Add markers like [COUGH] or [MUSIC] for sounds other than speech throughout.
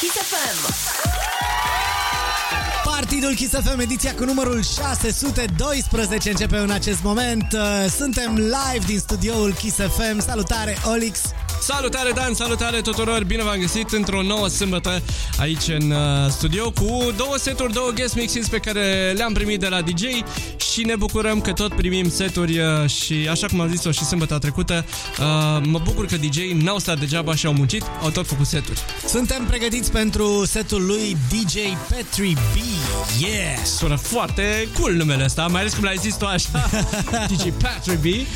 Kiss FM. Partidul Kiss FM, ediția cu numărul 612 începe în acest moment. Uh, Suntem live din studioul Kiss FM. Salutare, Olix! Salutare Dan, salutare tuturor, bine v-am găsit într-o nouă sâmbătă aici în uh, studio cu două seturi, două guest mixes pe care le-am primit de la DJ și ne bucurăm că tot primim seturi uh, și așa cum am zis-o și sâmbătă trecută, uh, mă bucur că DJ n-au stat degeaba și au muncit, au tot făcut seturi. Suntem pregătiți pentru setul lui DJ Petri B. Yeah! Sună foarte cool numele ăsta, mai ales cum l-ai zis tu așa, [LAUGHS] DJ Patrick B.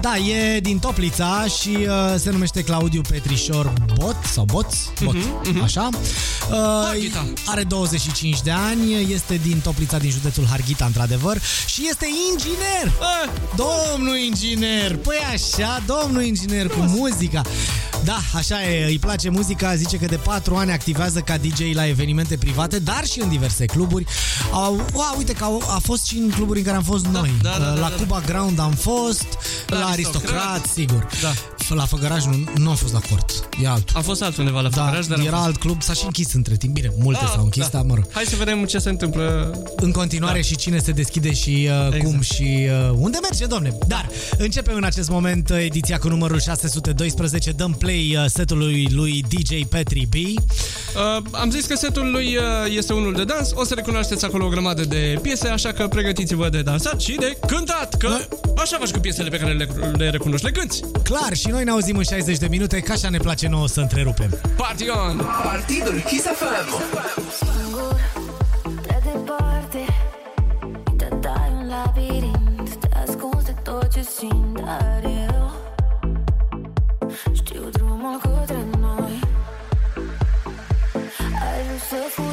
Da, e din Toplița și uh, se numește Claudiu Petrișor Bot sau Boț, Bot, mhm. așa. Uh, Harghita. are 25 de ani, este din Toplița, din județul Harghita, într-adevăr, și este inginer! Ah, Domnul inginer! Păi așa, domnul inginer cu muzica. Da, așa e, îi place muzica, zice că de 4 ani activează ca DJ la evenimente private, dar și în diverse cluburi. Au, wow, uite că au, a fost și în cluburi în care am fost noi. da, da, da, la da. Cuba Ground am fost, la, La Aristocrat, Aristocrat, sigur. Da. La Făgăraș nu, nu am fost la cort, e altul. a fost altundeva la Da, Făgăraș, dar am era fost. alt club, s-a și închis între timp. Bine, multe Ah, s-au închis, da. dar mă rog. Hai să vedem ce se întâmplă În continuare Da. și cine se deschide și uh, Exact. cum și uh, unde merge, domne. Dar începem în acest moment uh, ediția cu numărul 612. Dăm play uh, setului lui DJ Petri B. Uh, am zis că setul lui uh, este unul de dans, o să recunoașteți acolo o grămadă de piese, așa că pregătiți-vă de dansat și de cântat, că așa faci cu piesele pe care le, le recunoști, le cânti. Clar, și noi ne auzim în 60 de minute, ca așa ne place nouă să întrerupem. Party on! Partidul Kiss FM. singur, prea departe Te dai un labirint Te ascunzi de tot ce simt Dar eu Știu drumul către noi Ai vrut să fugi,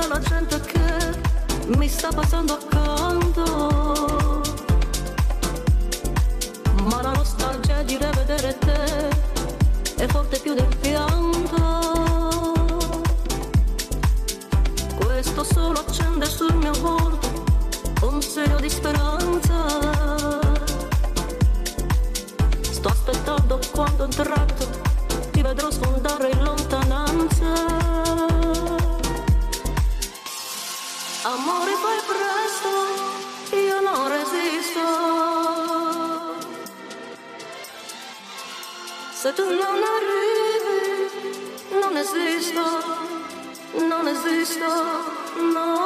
tra la gente che mi sta passando accanto. Ma la nostalgia di rivedere te è forte più del pianto. Questo solo accende sul mio volto un segno di speranza. Sto aspettando quando un tratto ti vedrò sfondare in lontananza. Amore fai presto, io non resisto. Se tu non arrivi, non esisto, non esisto, non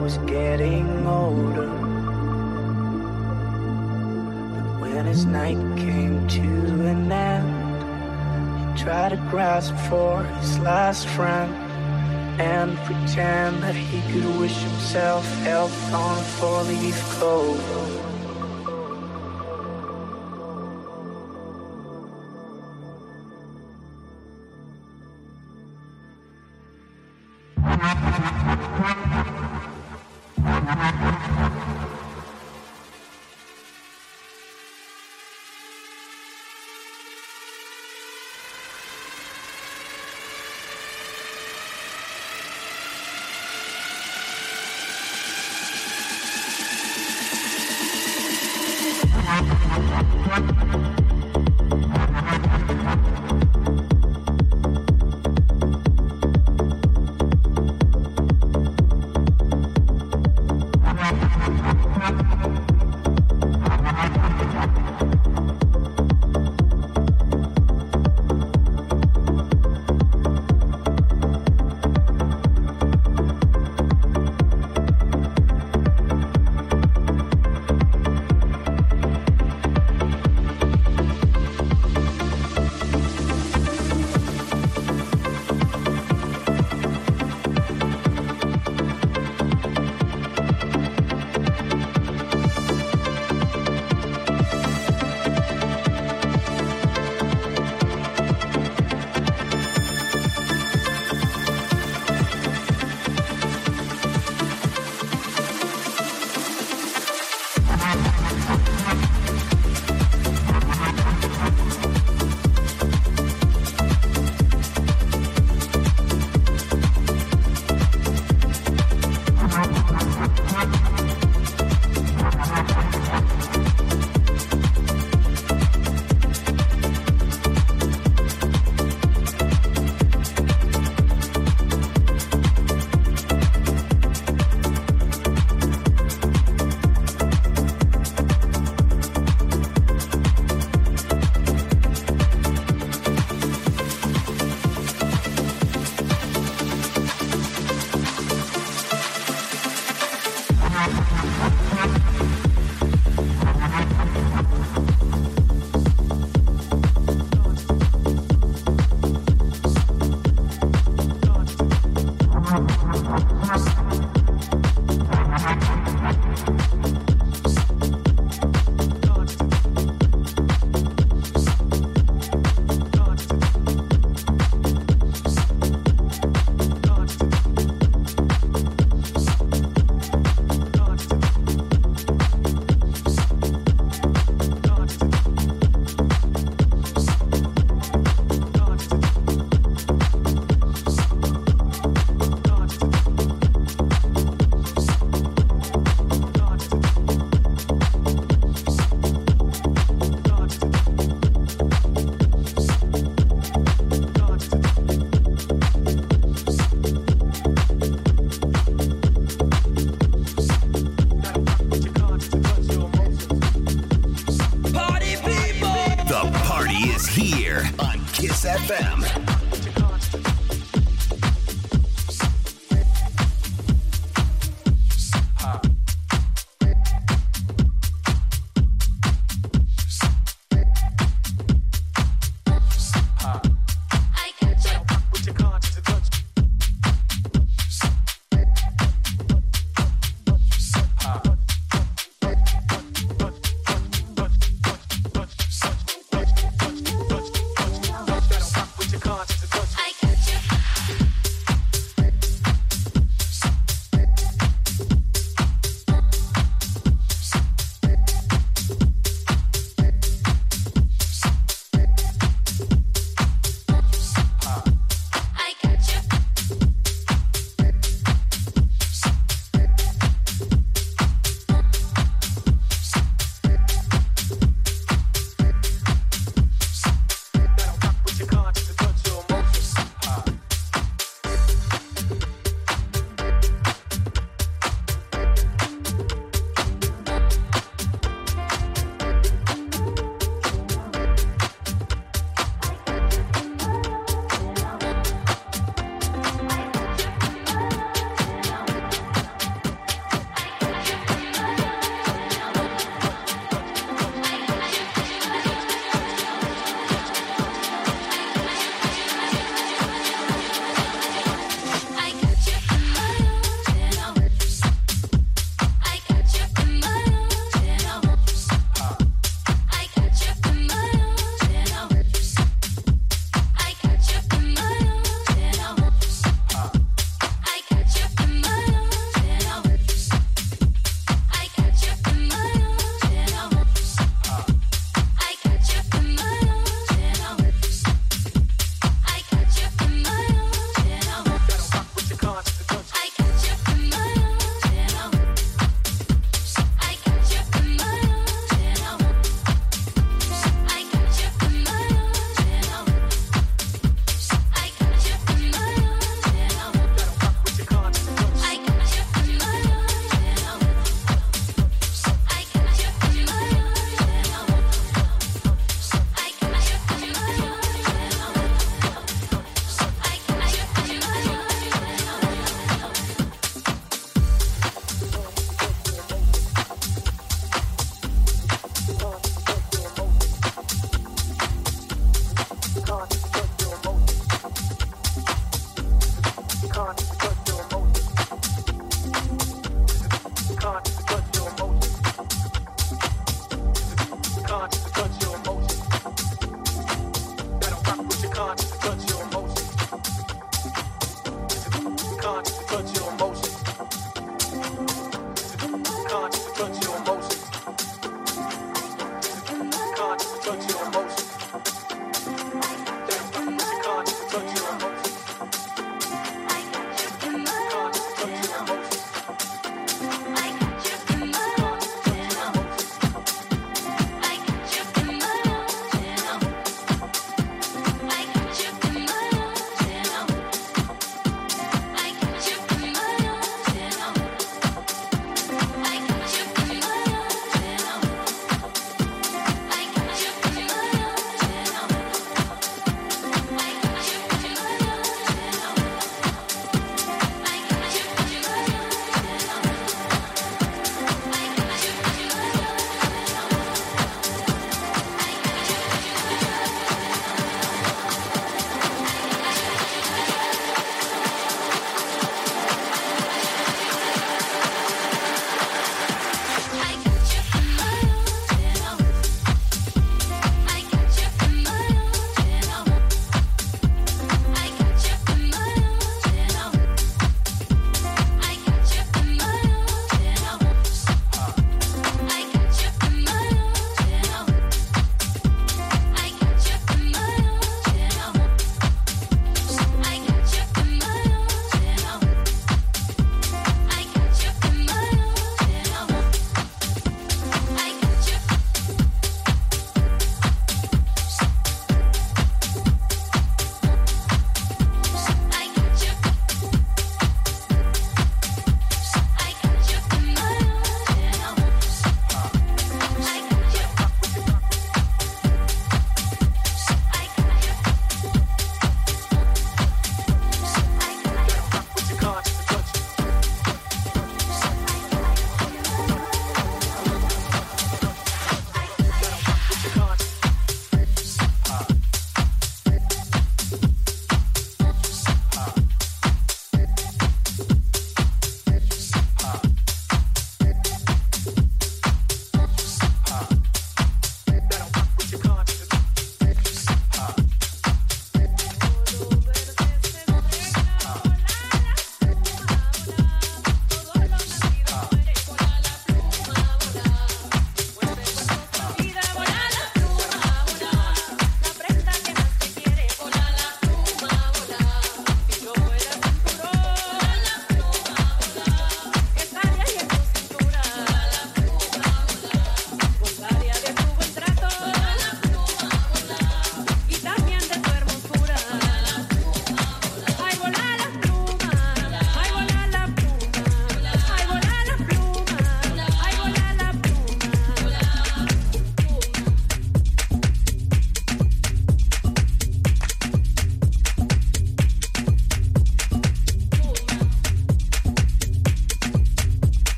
was getting older. But when his night came to an end, he tried to grasp for his last friend and pretend that he could wish himself health on a four-leaf clover.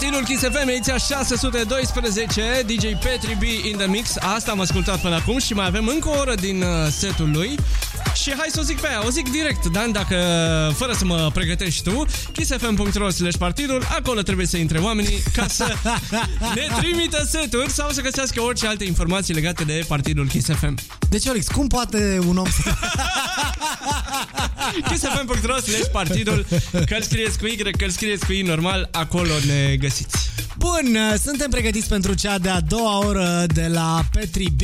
Partidul Kiss FM, ediția 612, DJ Petri B in the mix. Asta am ascultat până acum și mai avem încă o oră din uh, setul lui. Și hai să o zic pe aia, o zic direct, Dan, dacă fără să mă pregătești tu, kissfm.ro slash partidul, acolo trebuie să intre oamenii ca să [LAUGHS] ne trimită seturi sau să găsească orice alte informații legate de partidul Kiss FM. Deci, Olix, cum poate un om să... [LAUGHS] kissfm.ro slash partidul, că îl scrieți cu Y, că îl scrieți cu I normal, acolo ne găsiți. Bun, suntem pregătiți pentru cea de-a doua oră de la Petri B.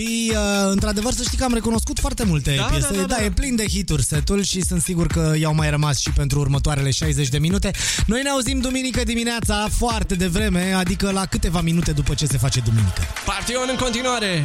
Într-adevăr, să știi că am recunoscut foarte multe Da, piese. da, da, da. e plin de hituri setul și sunt sigur că i-au mai rămas și pentru următoarele 60 de minute. Noi ne auzim duminică dimineața foarte devreme, adică la câteva minute după ce se face duminică. Partion în continuare!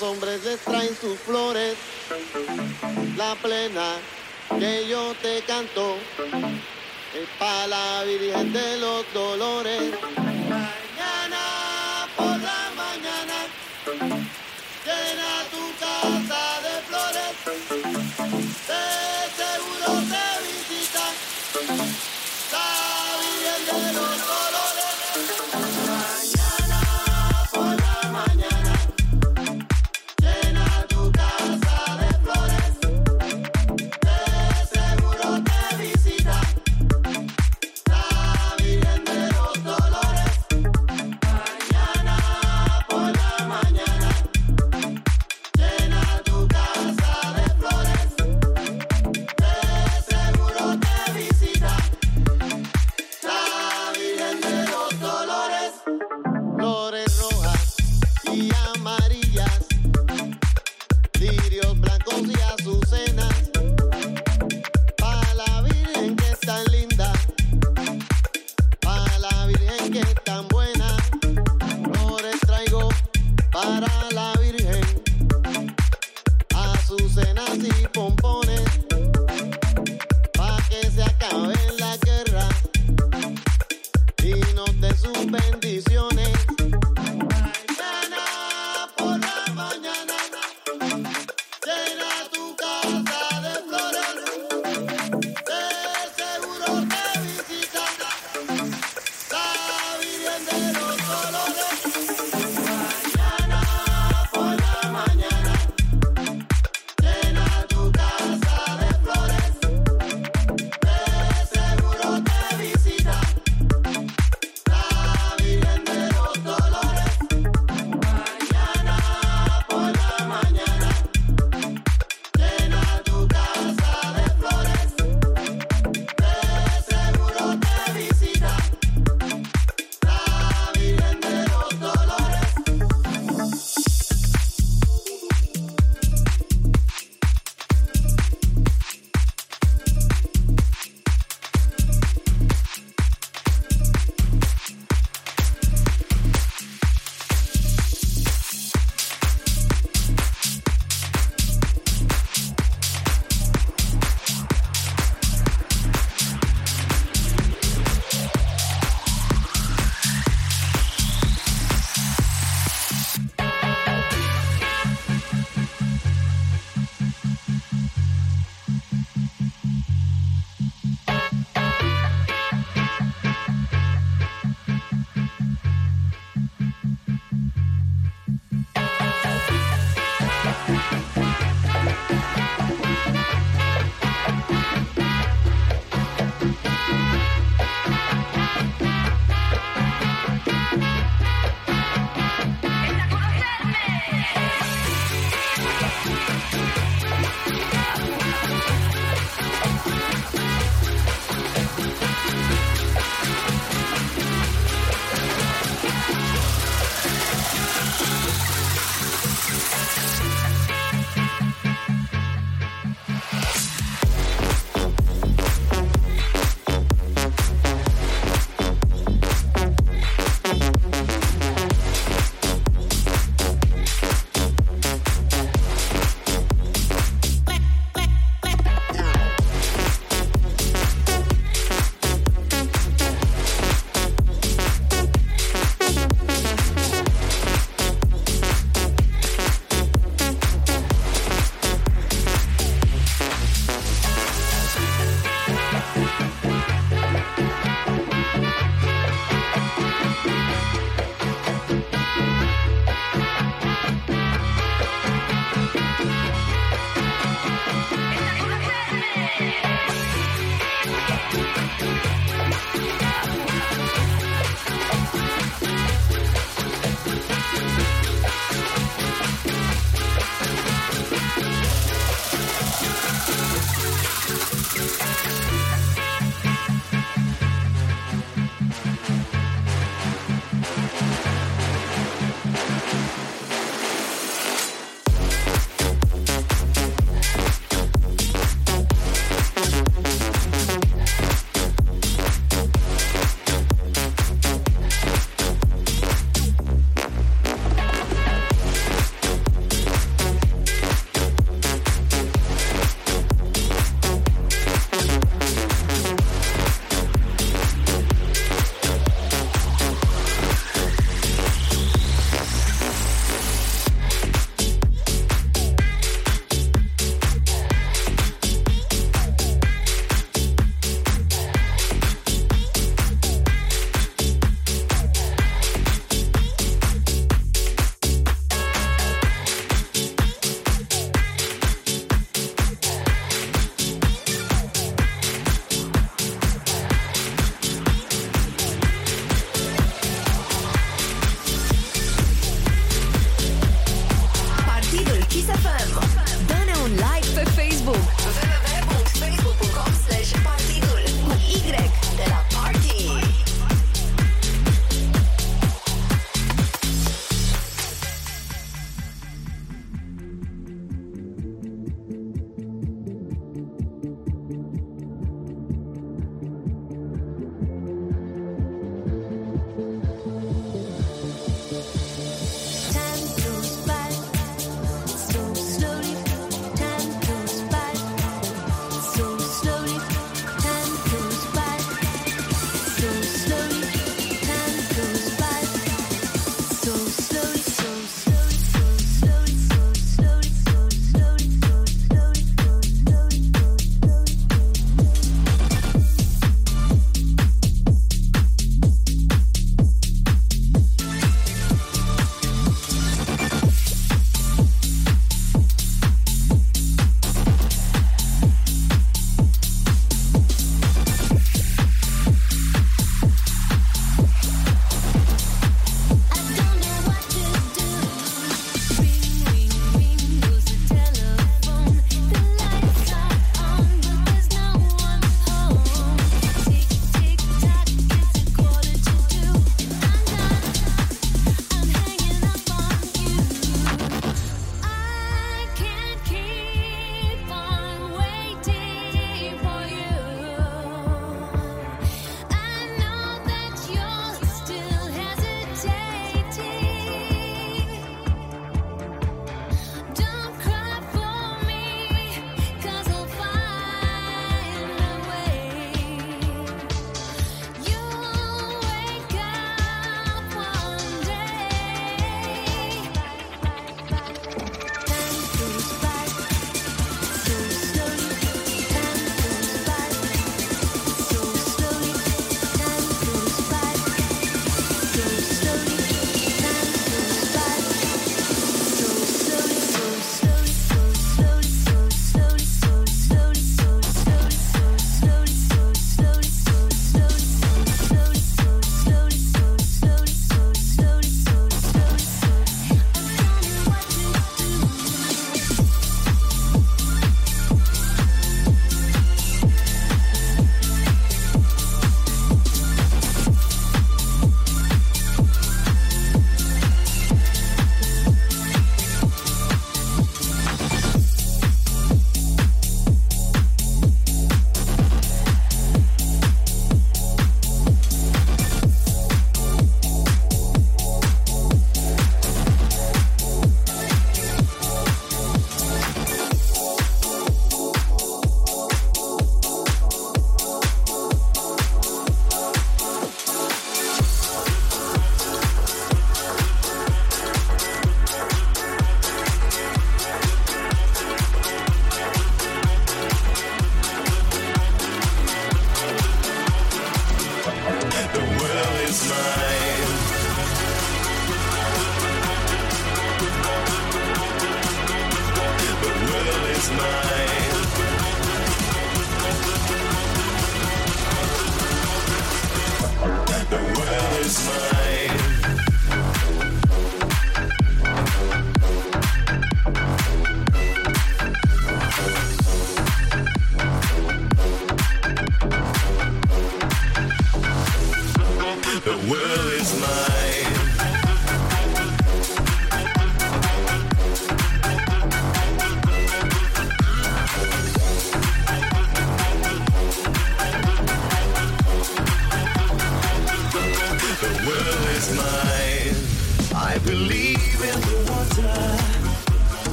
Los hombres les traen sus flores, la plena que yo te canto es para la Virgen de los Dolores.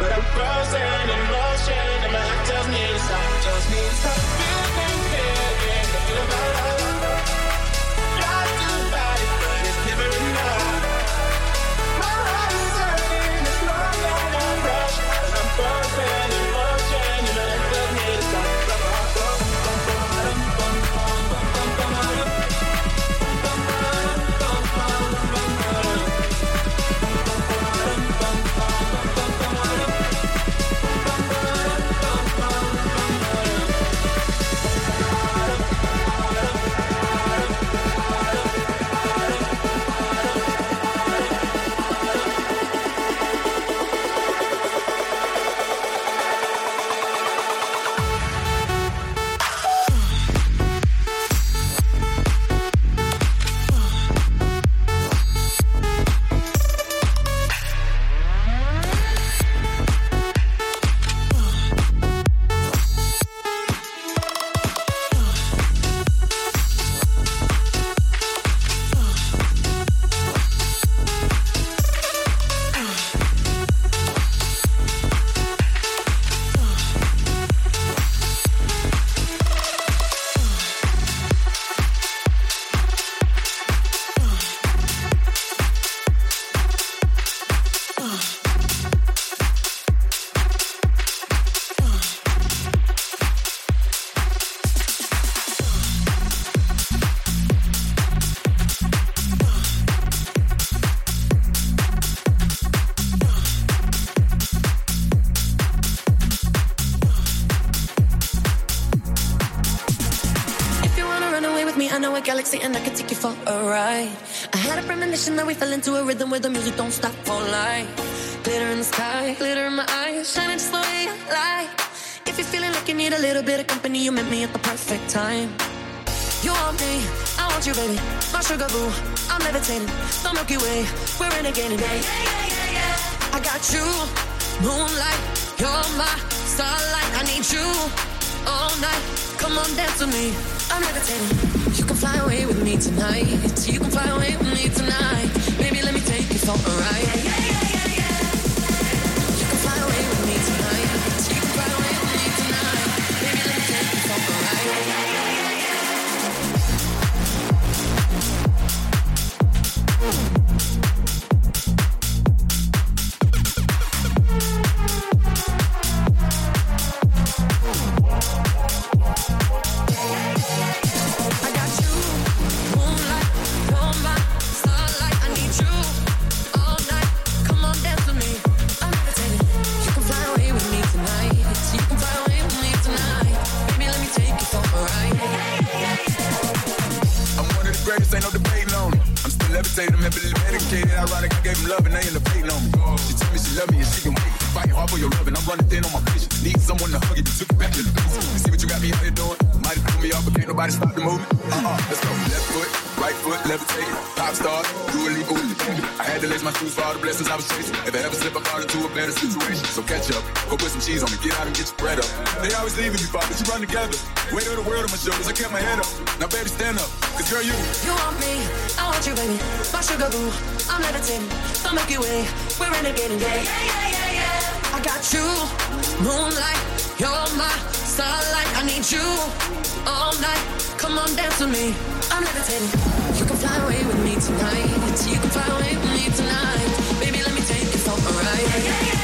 But I'm frozen in motion, galaxy and I could take you for a ride. I had a premonition that we fell into a rhythm where the music don't stop for life. Glitter in the sky, glitter in my eyes, shining just the way like. If you're feeling like you need a little bit of company, you met me at the perfect time. You want me, I want you, baby. My sugar boo, I'm levitating. The Milky Way, we're in again today. Yeah, yeah, yeah, yeah. I got you, moonlight, you're my starlight. I need you all night. Come on, dance with me. I'm levitating. You can fly away with me tonight. You can fly away with me tonight. Maybe let me take you for a ride. Moonlight, you're my starlight. I need you all night. Come on, dance with me. I'm levitating. You can fly away with me tonight. You can fly away with me tonight. Baby, let me take you for a ride.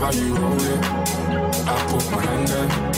How you roll it. I put my hand there.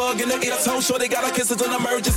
bug in the ear tone. Sure, they got a kiss as an emergency.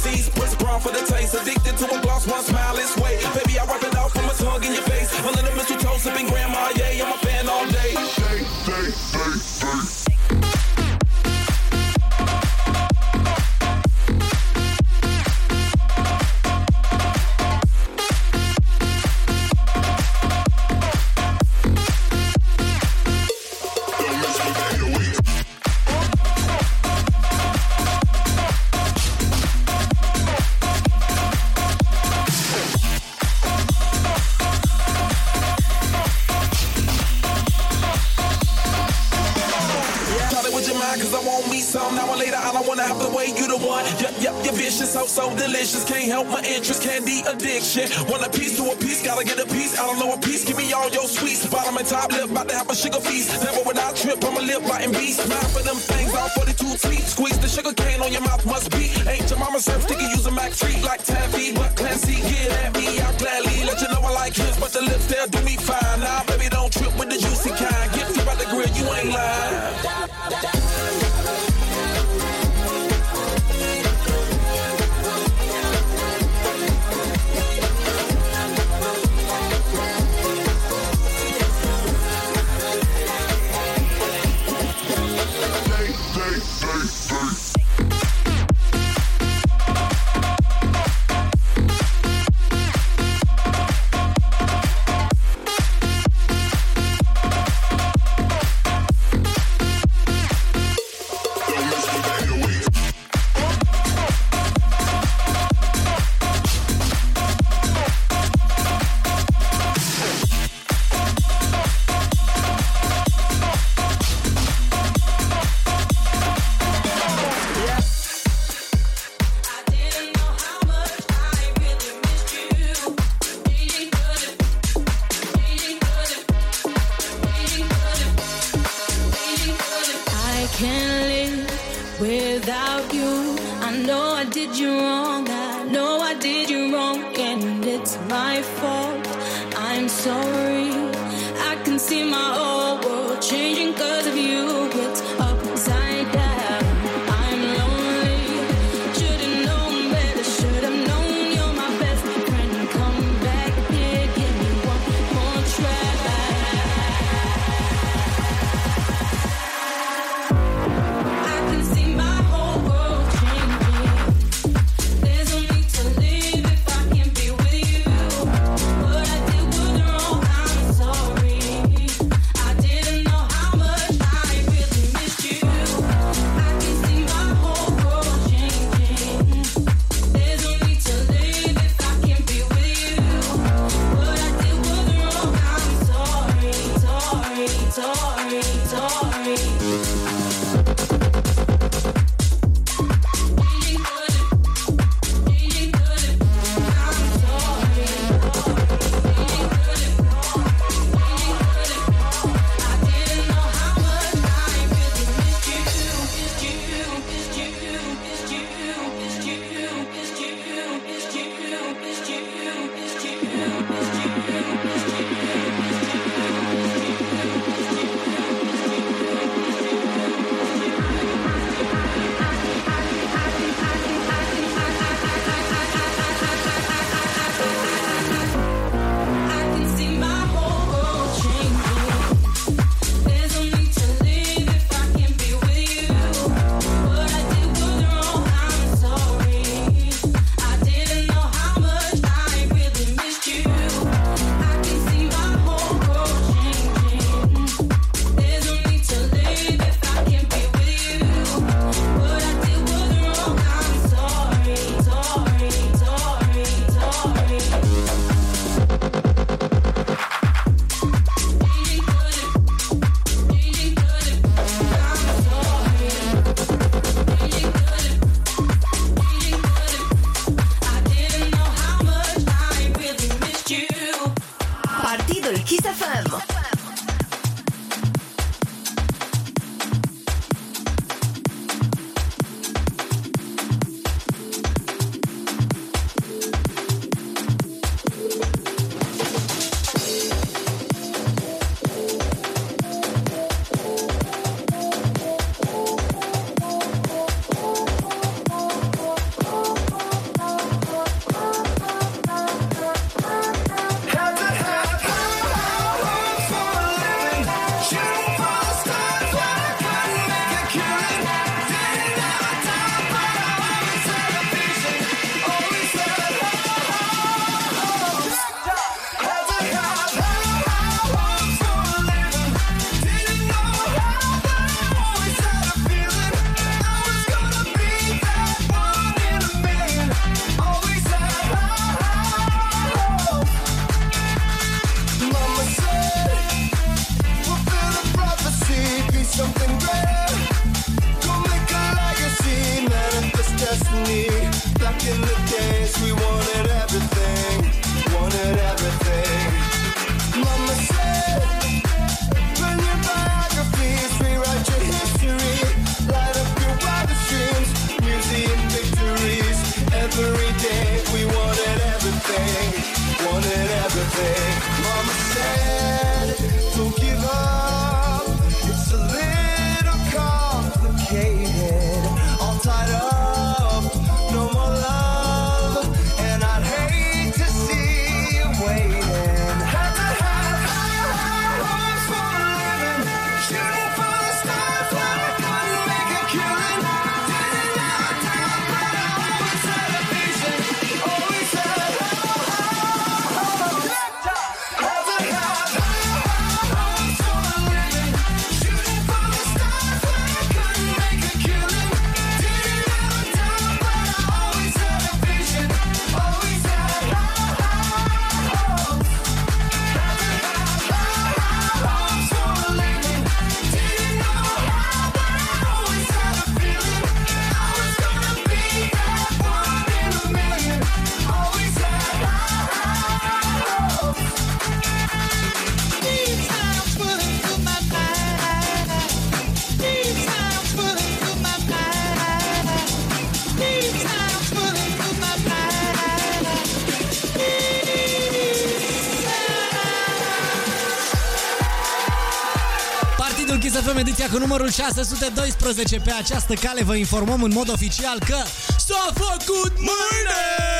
Numărul 612 pe această cale vă informăm în mod oficial că s-a făcut mâine!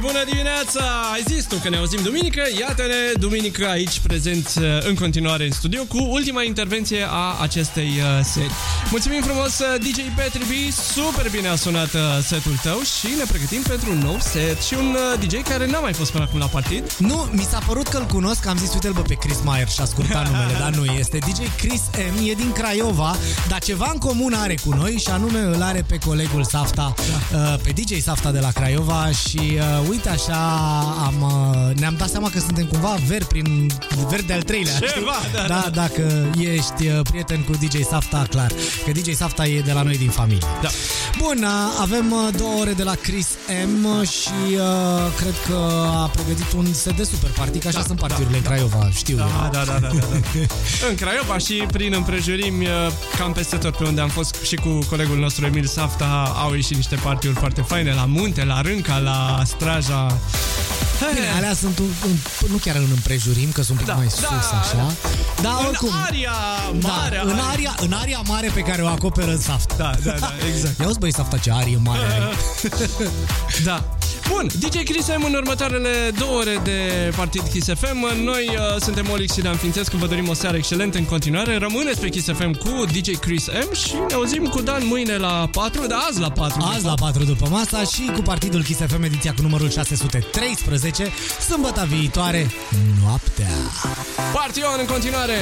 Bună dimineața! Ai zis tu că ne auzim duminică, iată-ne duminică aici prezenți uh, în continuare în studio cu ultima intervenție a acestei uh, seri. Mulțumim frumos uh, DJ Petri B, super bine a sunat uh, setul tău și ne pregătim pentru un nou set și un uh, DJ care n-a mai fost până acum la partid. Nu, mi s-a părut că îl cunosc, am zis, uite-l bă pe Chris Mayer și asculta [LAUGHS] numele, dar nu este. DJ Chris M, e din Craiova, dar ceva în comun are cu noi și anume îl are pe colegul Safta, da. pe DJ Safta de la Craiova și uh, uite așa am, uh, ne-am dat seama că suntem cumva ver prin ver de al treilea. Ceva, știi? da, da, da. dacă ești uh, prieten cu DJ Safta, clar, că DJ Safta e de la noi din familie. Da. Bun, uh, avem uh, două ore de la Chris M și uh, cred că a pregătit un set de super party, că așa Da, sunt da, partiurile în da. Craiova, știu Da, eu. da, da, da, da, da. [LAUGHS] În Craiova și prin împrejurimi, uh, cam peste tot pe unde am fost și cu colegul nostru Emil Safta, au ieșit niște partiuri foarte faine la munte, la Rânca, la Straja. Bine, alea sunt un, un, nu chiar în împrejurim, că sunt un pic Da, mai da, sus, așa. Dar în oricum, aria da, mare. în, aria, în aria mare pe care o acoperă în Safta. Da, da, da, exact. Ia uzi, băi, Safta, ce arie mare ai. [LAUGHS] Da. Bun, DJ Chris M în următoarele două ore de Partid Kiss FM. Noi uh, suntem Olix și Dan Fințescu, vă dorim o seară excelentă în continuare. Rămâneți pe Kiss FM cu DJ Chris M și ne auzim cu Dan mâine la 4, dar azi la 4. Azi la 4 după masa și cu partidul Kiss FM ediția cu numărul 613, sâmbătă viitoare, noaptea. Partion în continuare!